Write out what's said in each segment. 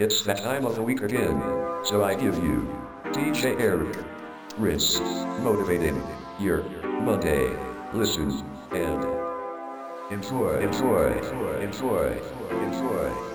It's that time of the week again, so I give you DJ Eric Ritz motivating your Monday. Listen and enjoy, enjoy, enjoy, enjoy, enjoy.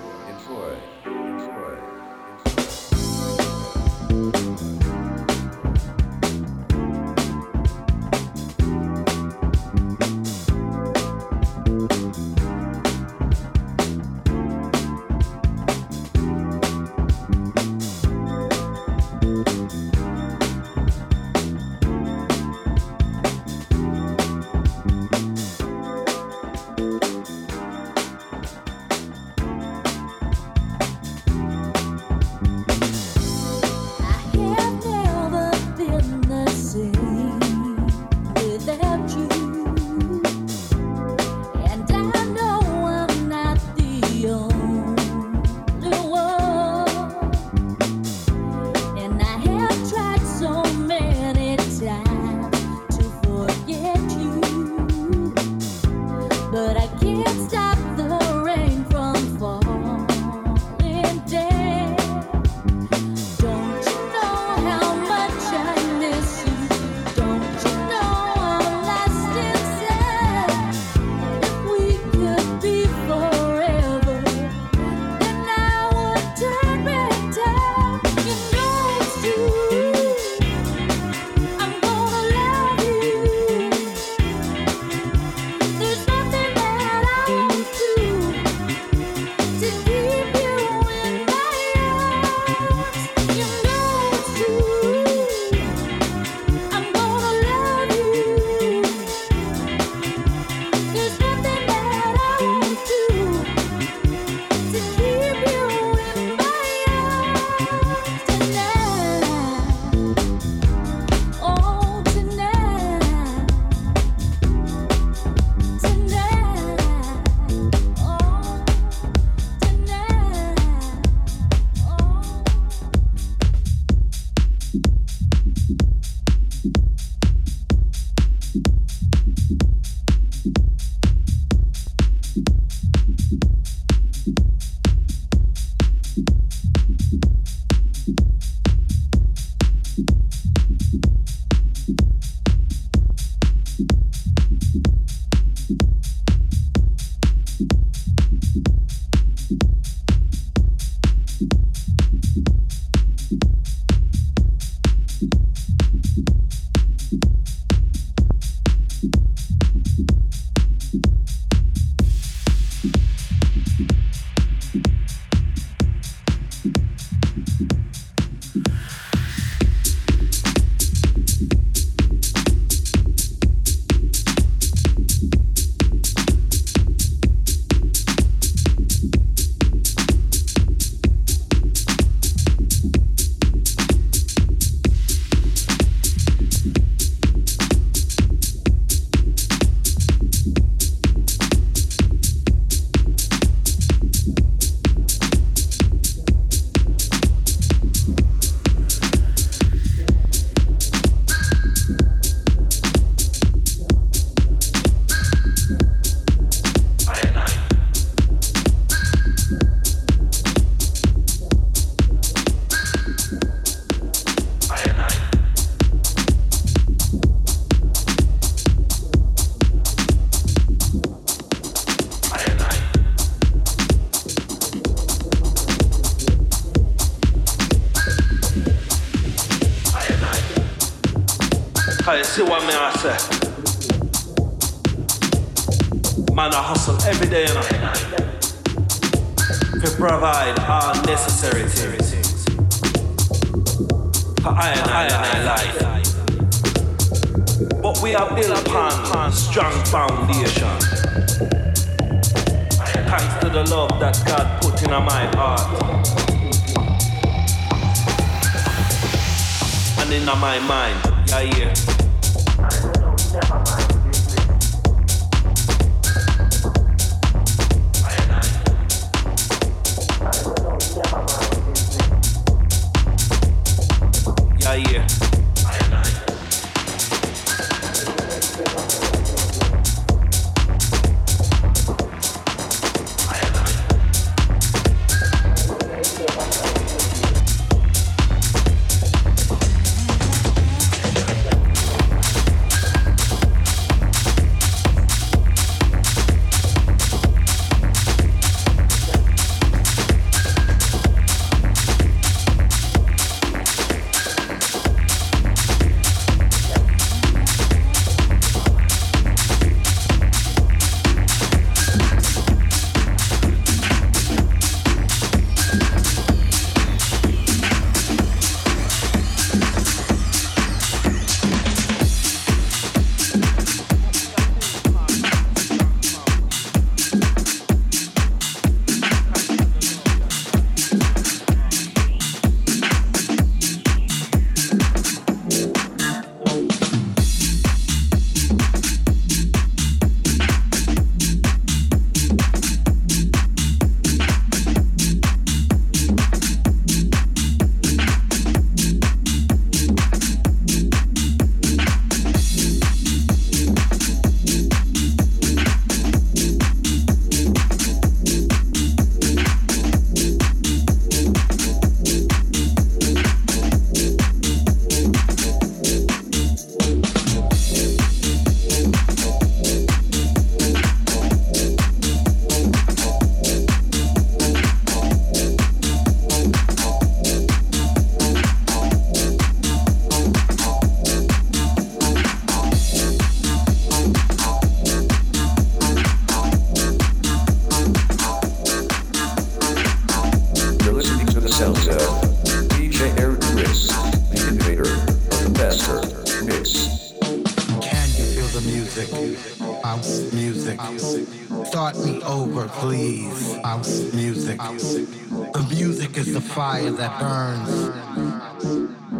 The music is the fire that burns.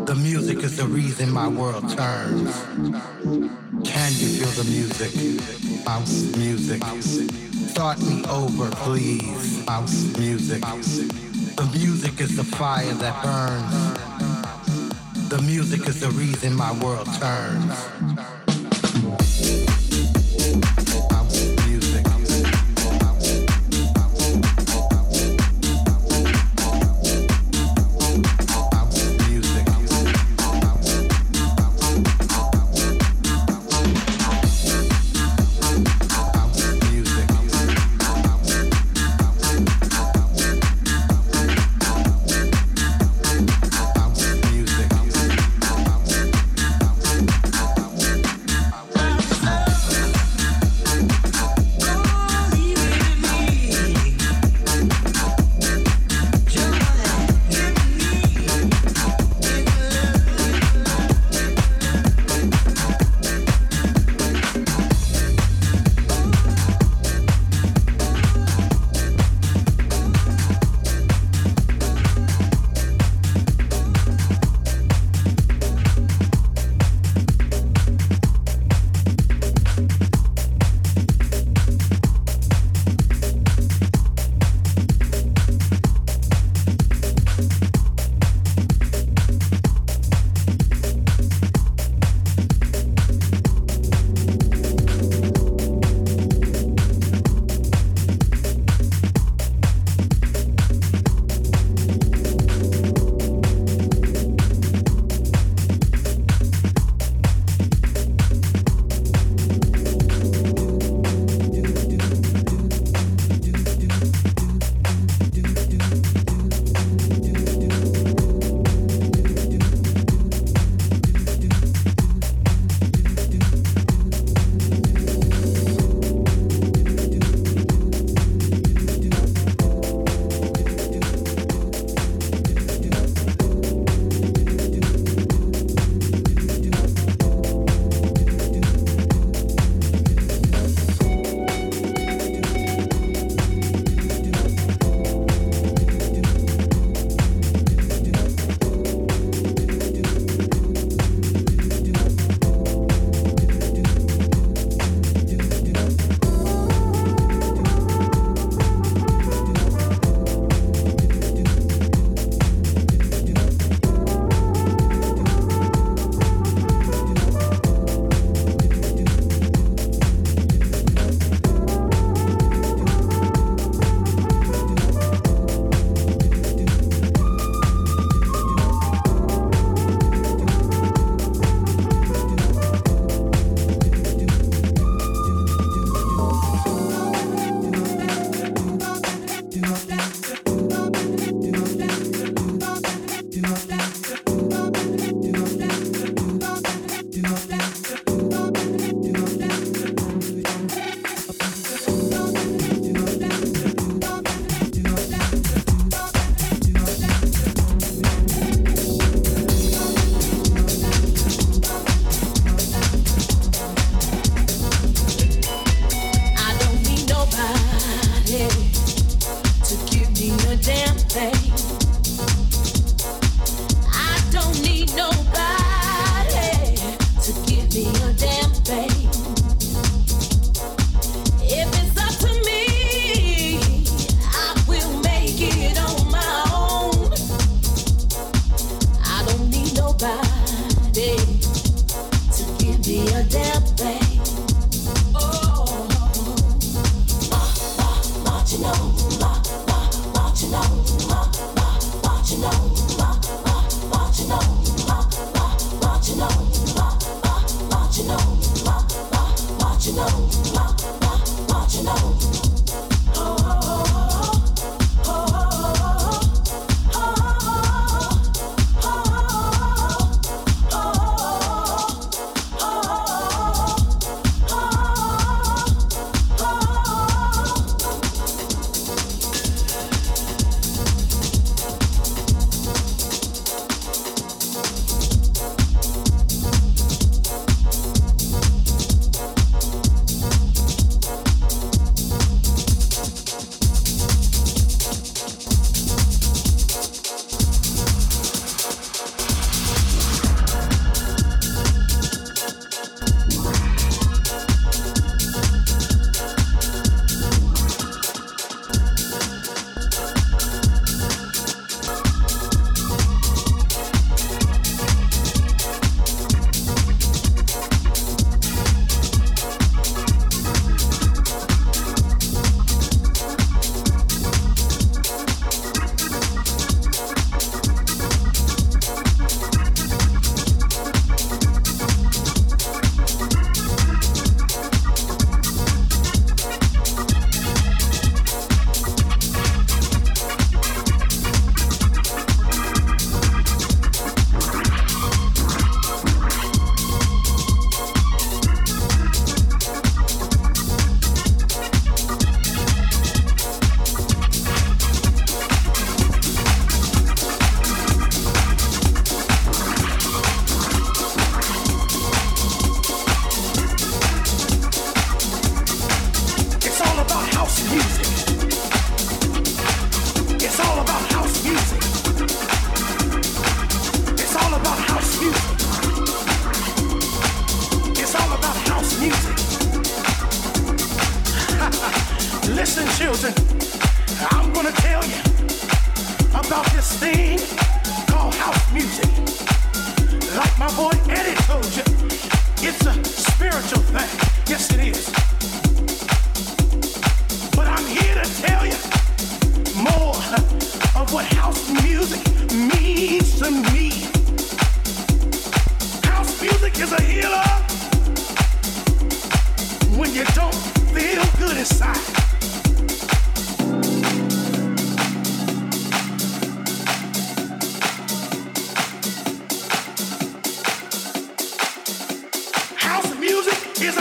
The music is the reason my world turns. Can you feel the music? House music. Start me over, please. House music. The music is the fire that burns. The music is the reason my world turns.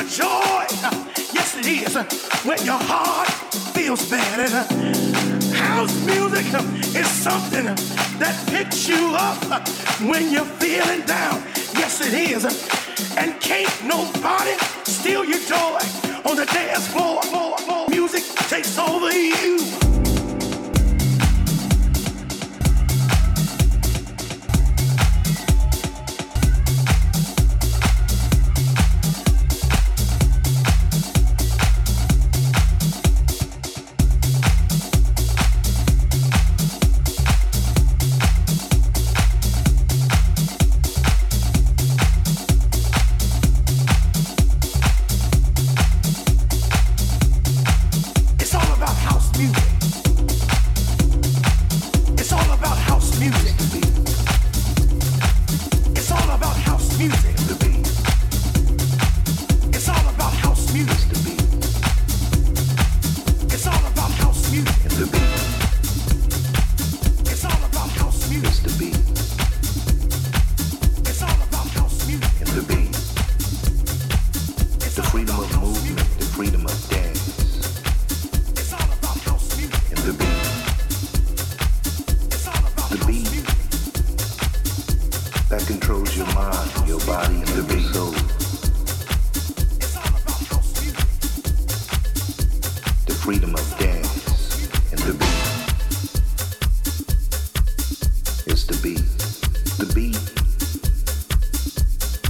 joy. Yes, it is. When your heart feels bad. House music is something that picks you up when you're feeling down. Yes, it is. And can't nobody steal your joy on the dance floor. Music takes over you.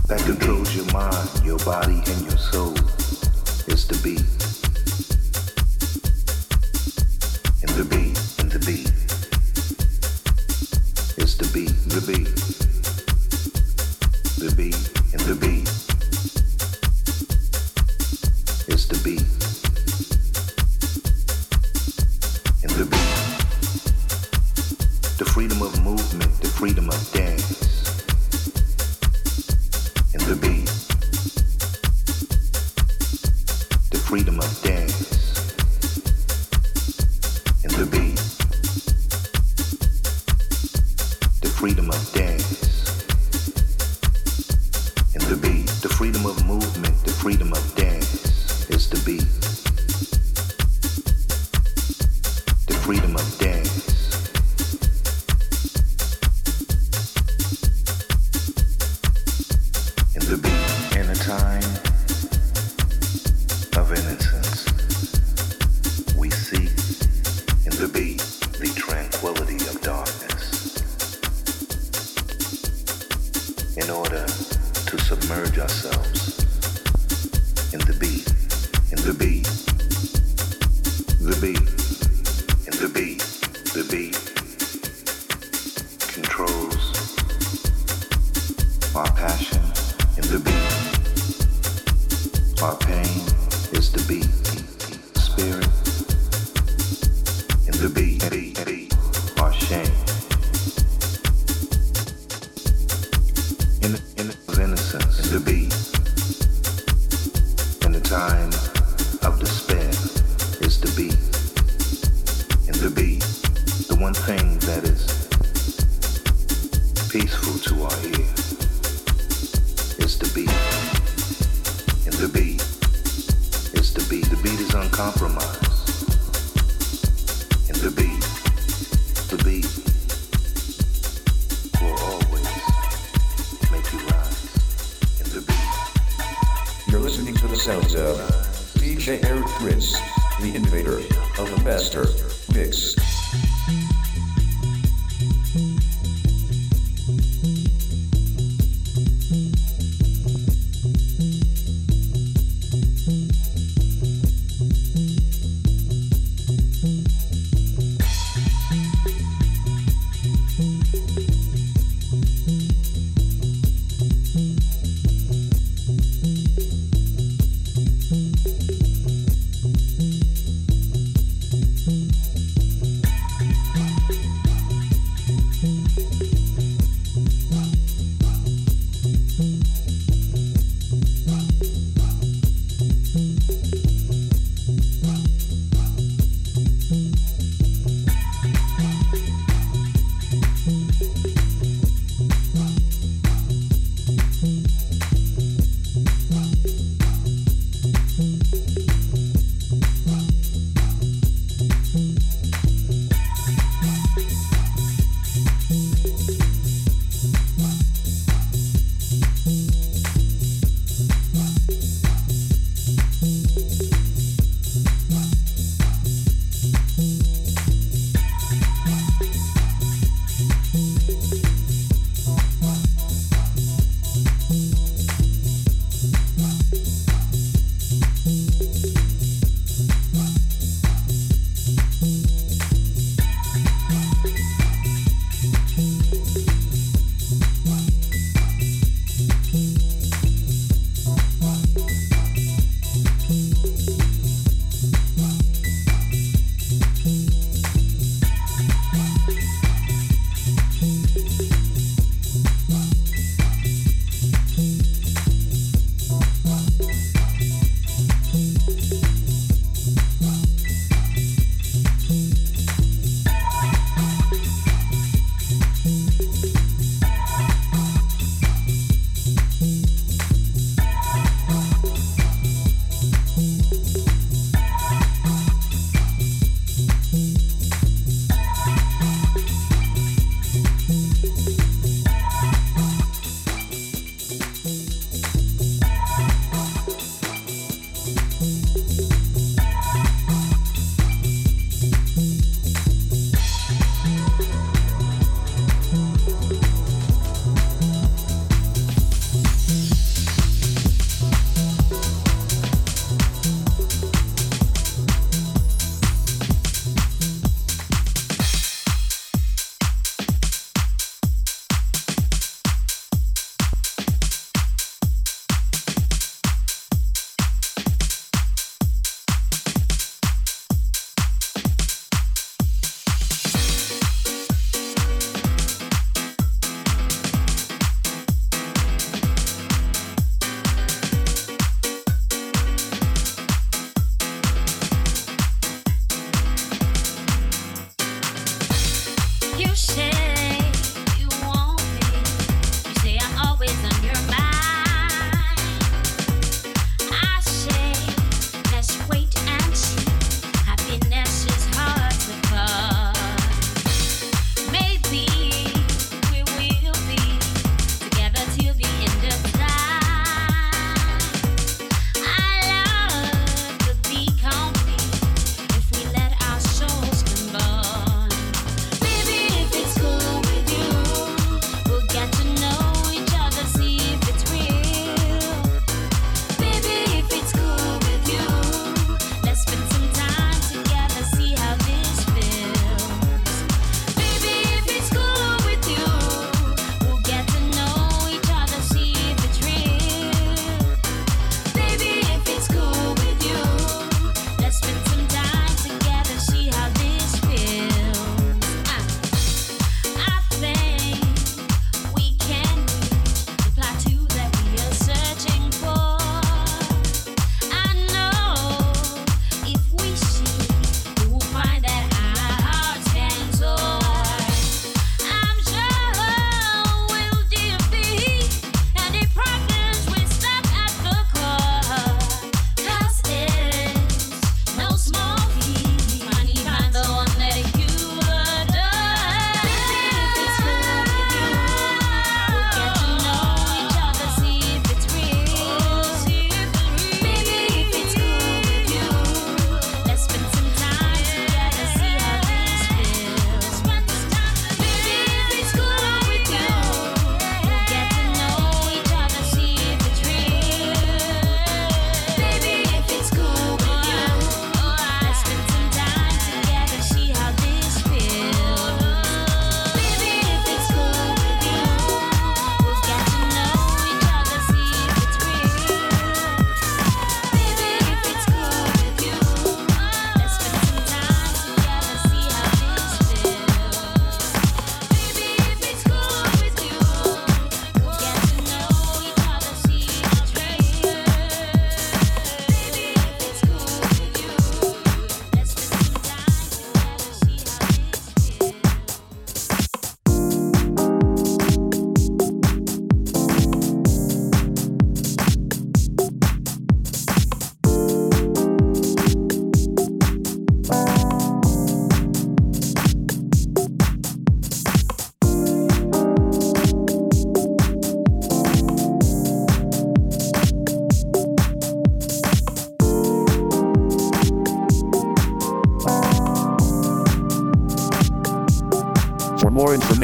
that controls your mind, your body, and your soul. is the beat. in, in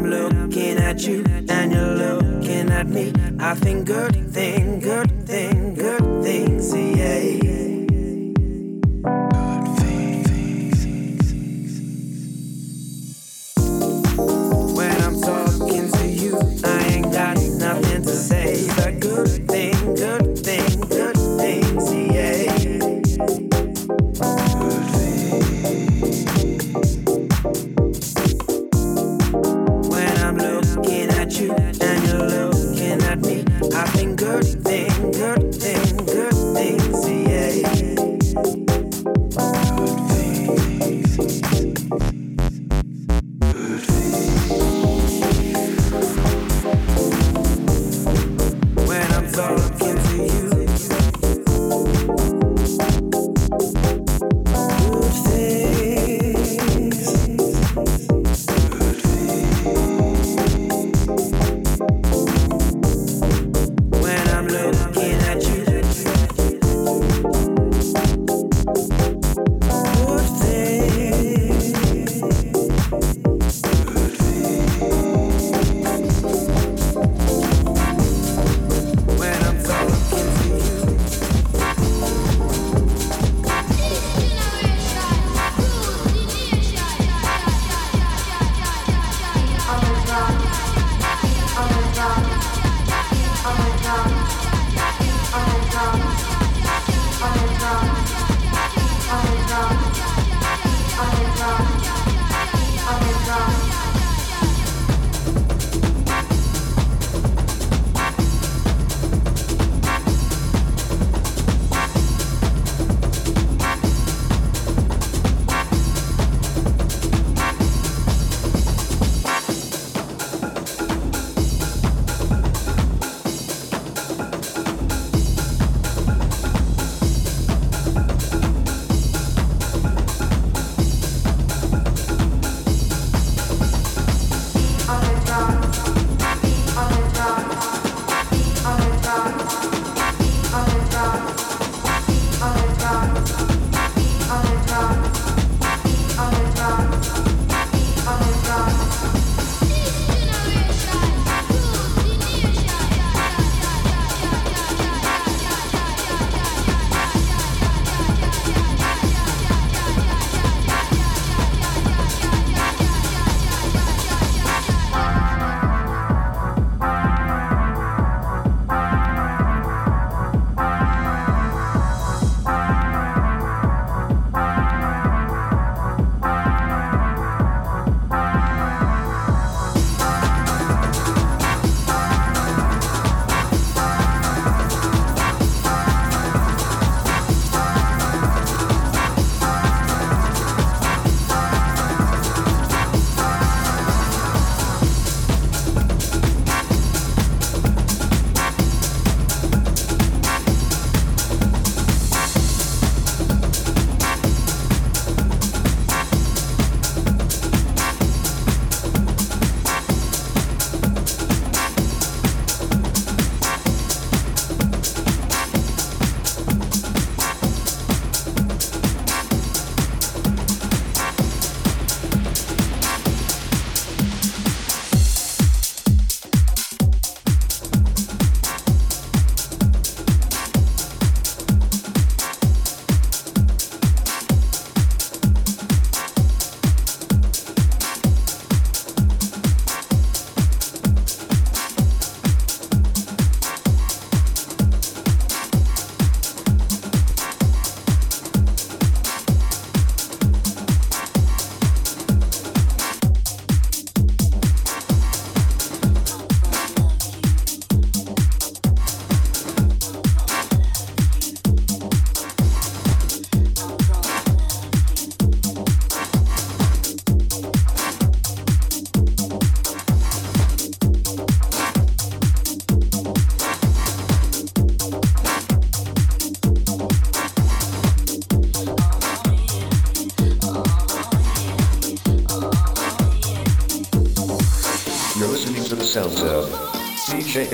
I'm looking at you and you're looking at me. I think good thing, good thing, good things, yeah.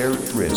Area Risk.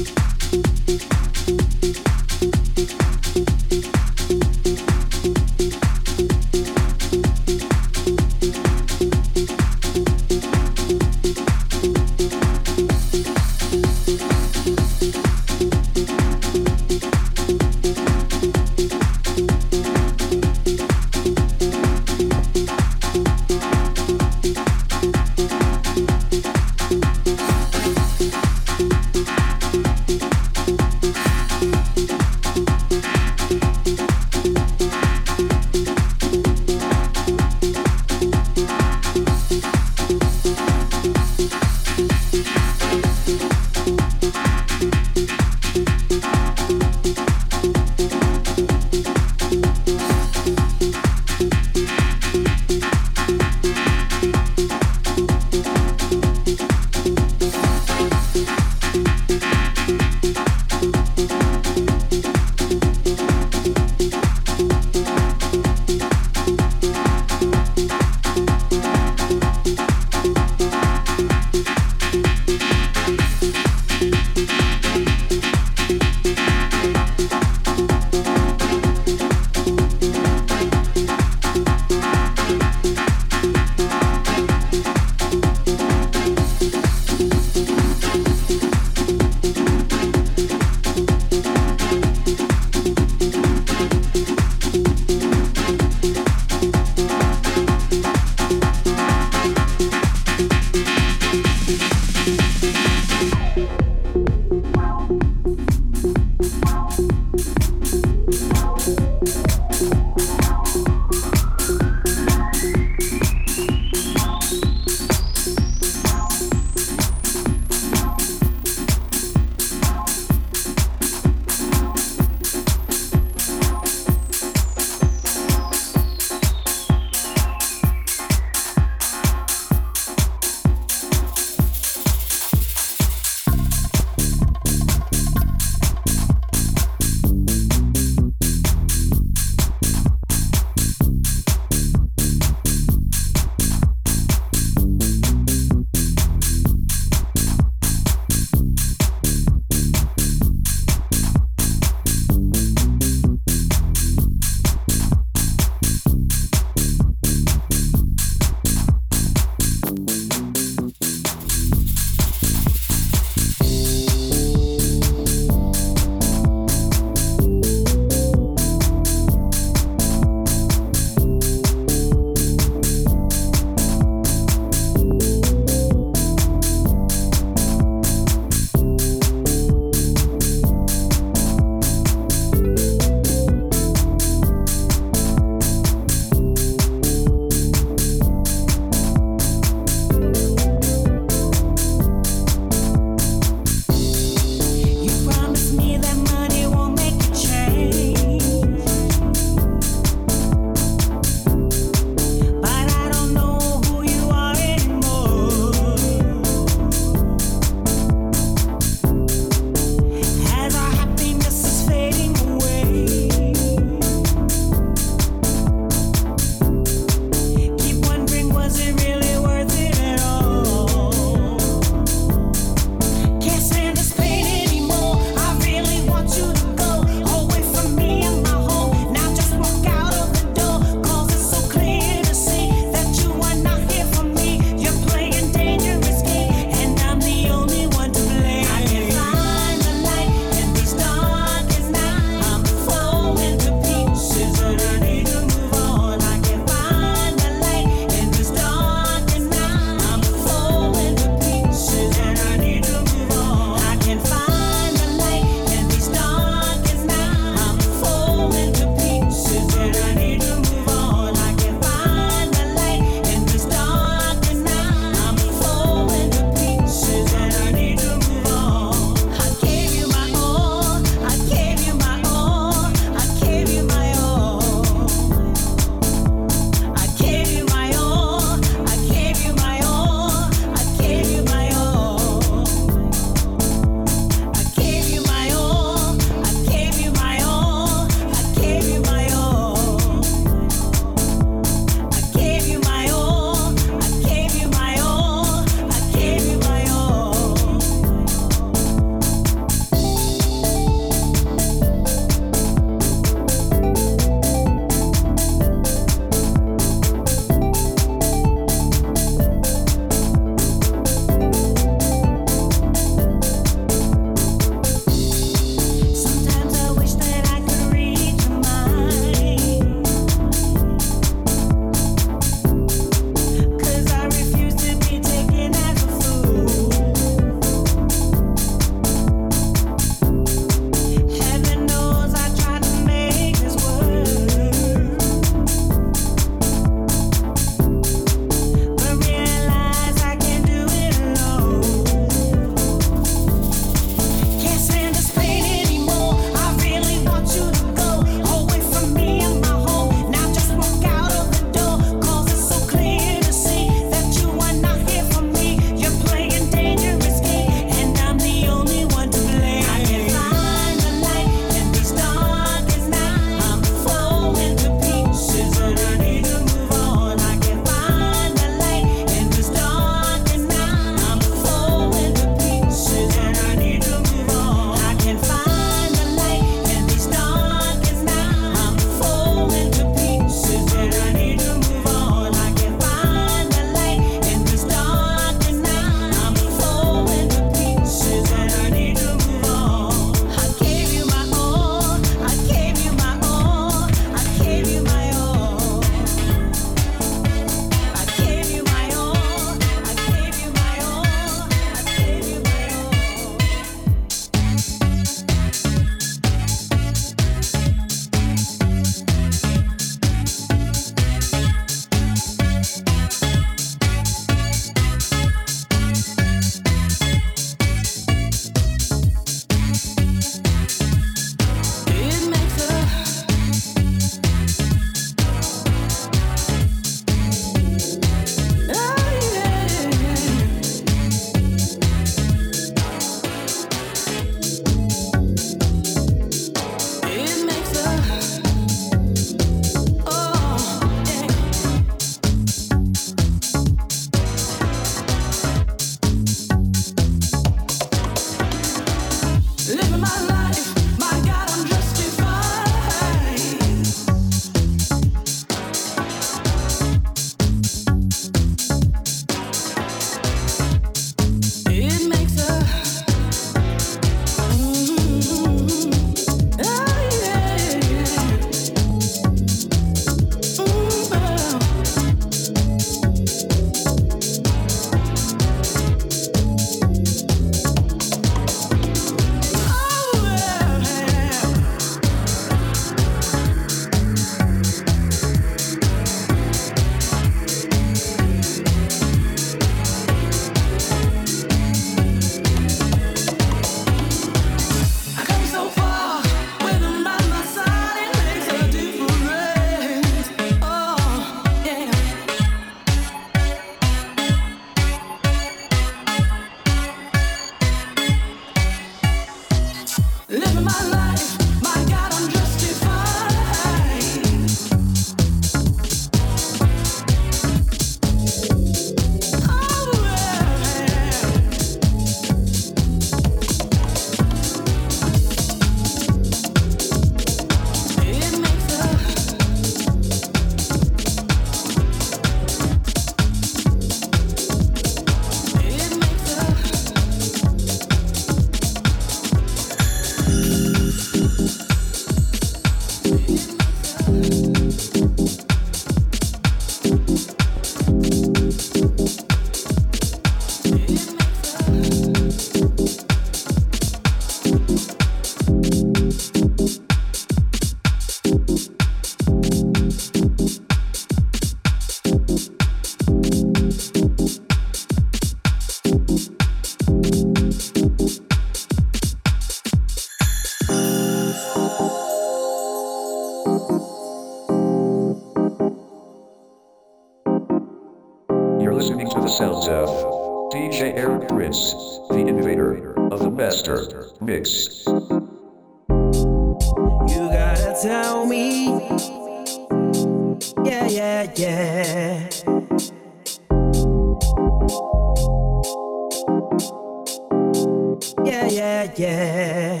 Yeah, yeah, yeah.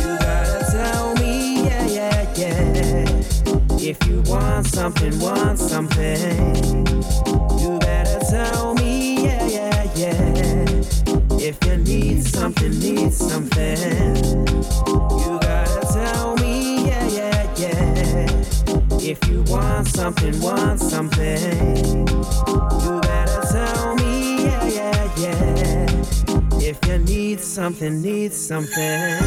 You gotta tell me, yeah, yeah, yeah. If you want something, want something. You better tell me, yeah, yeah, yeah. If you need something, need something. You gotta tell me, yeah, yeah, yeah. If you want something, want something. You better tell me, yeah, yeah, yeah. If you need something, need something.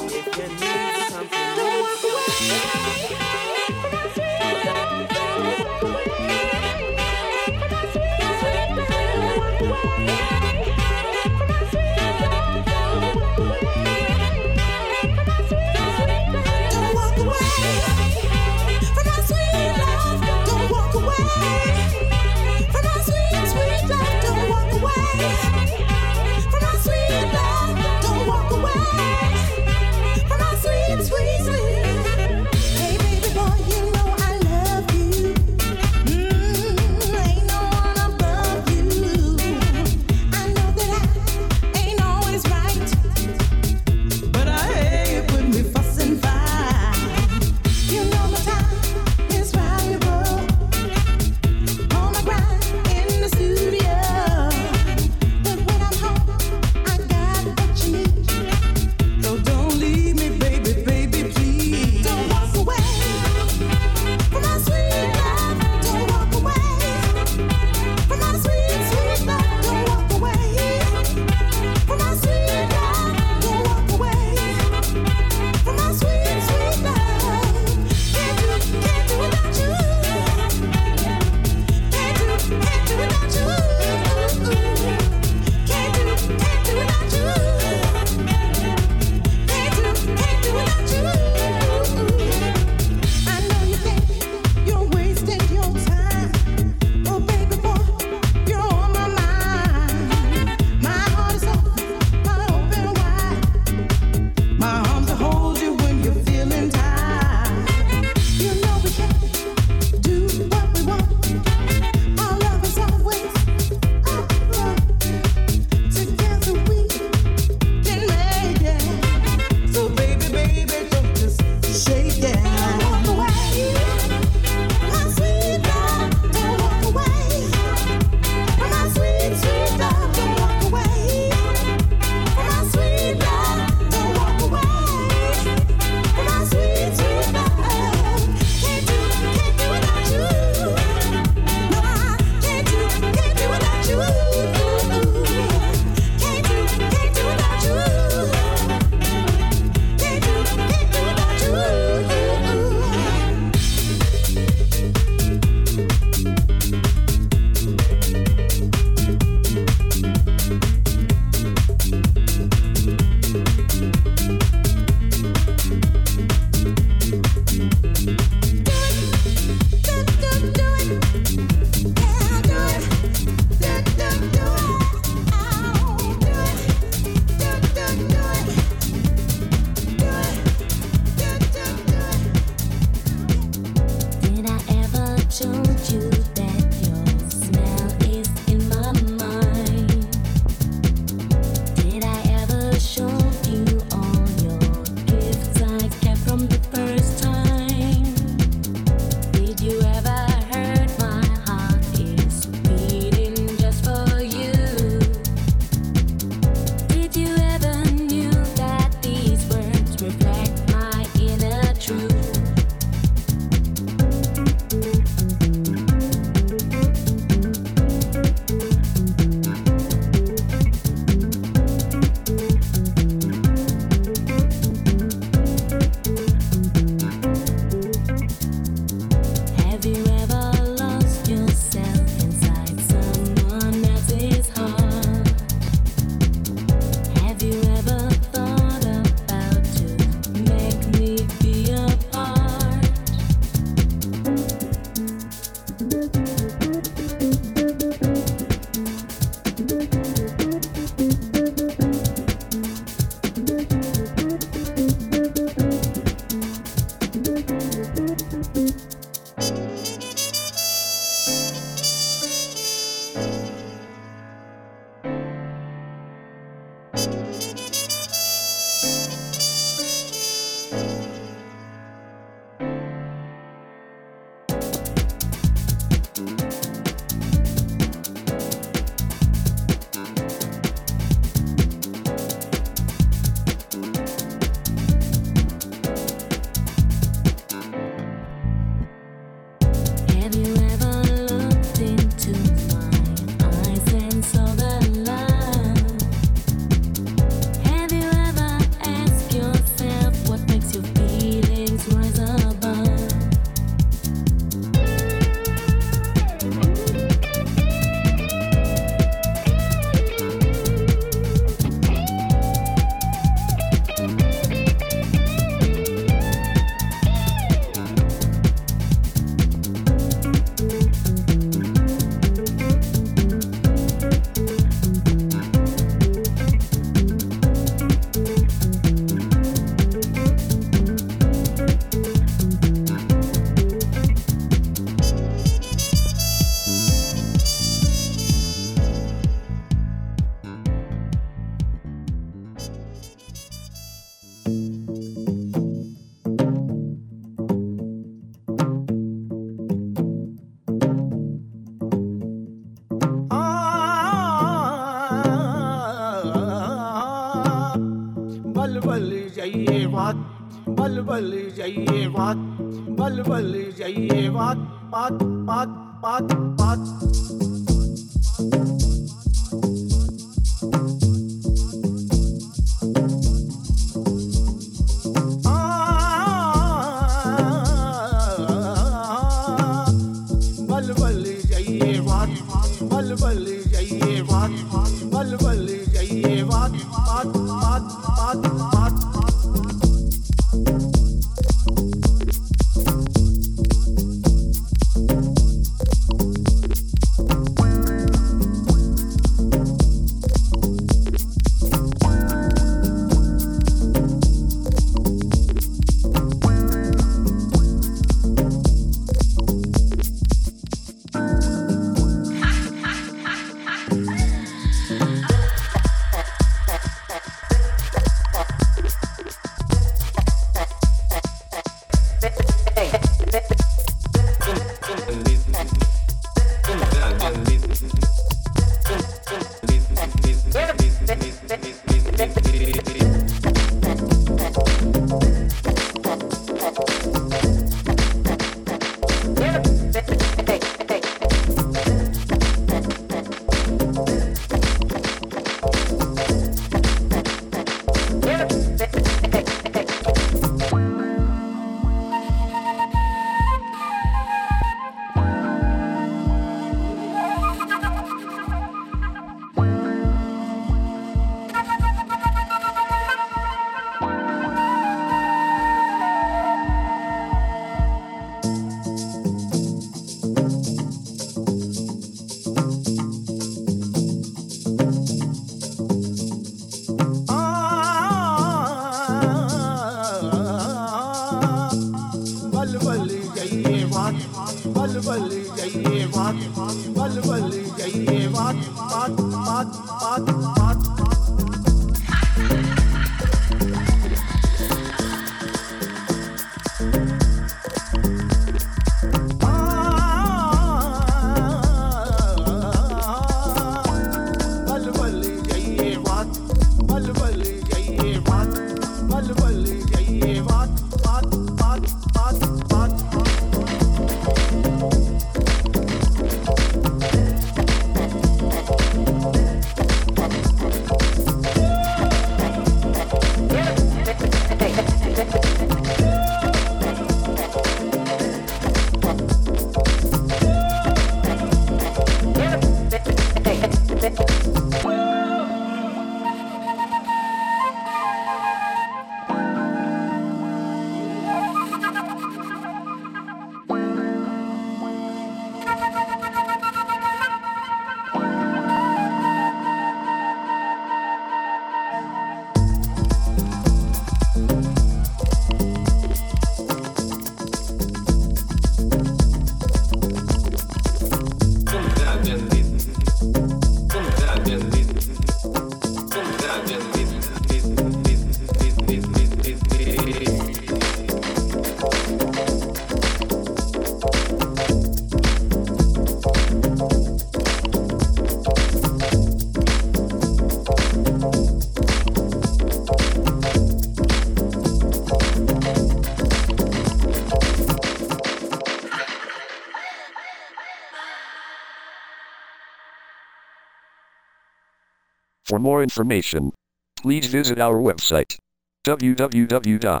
More information, please visit our website www.ceedog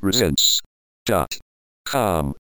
presents.com.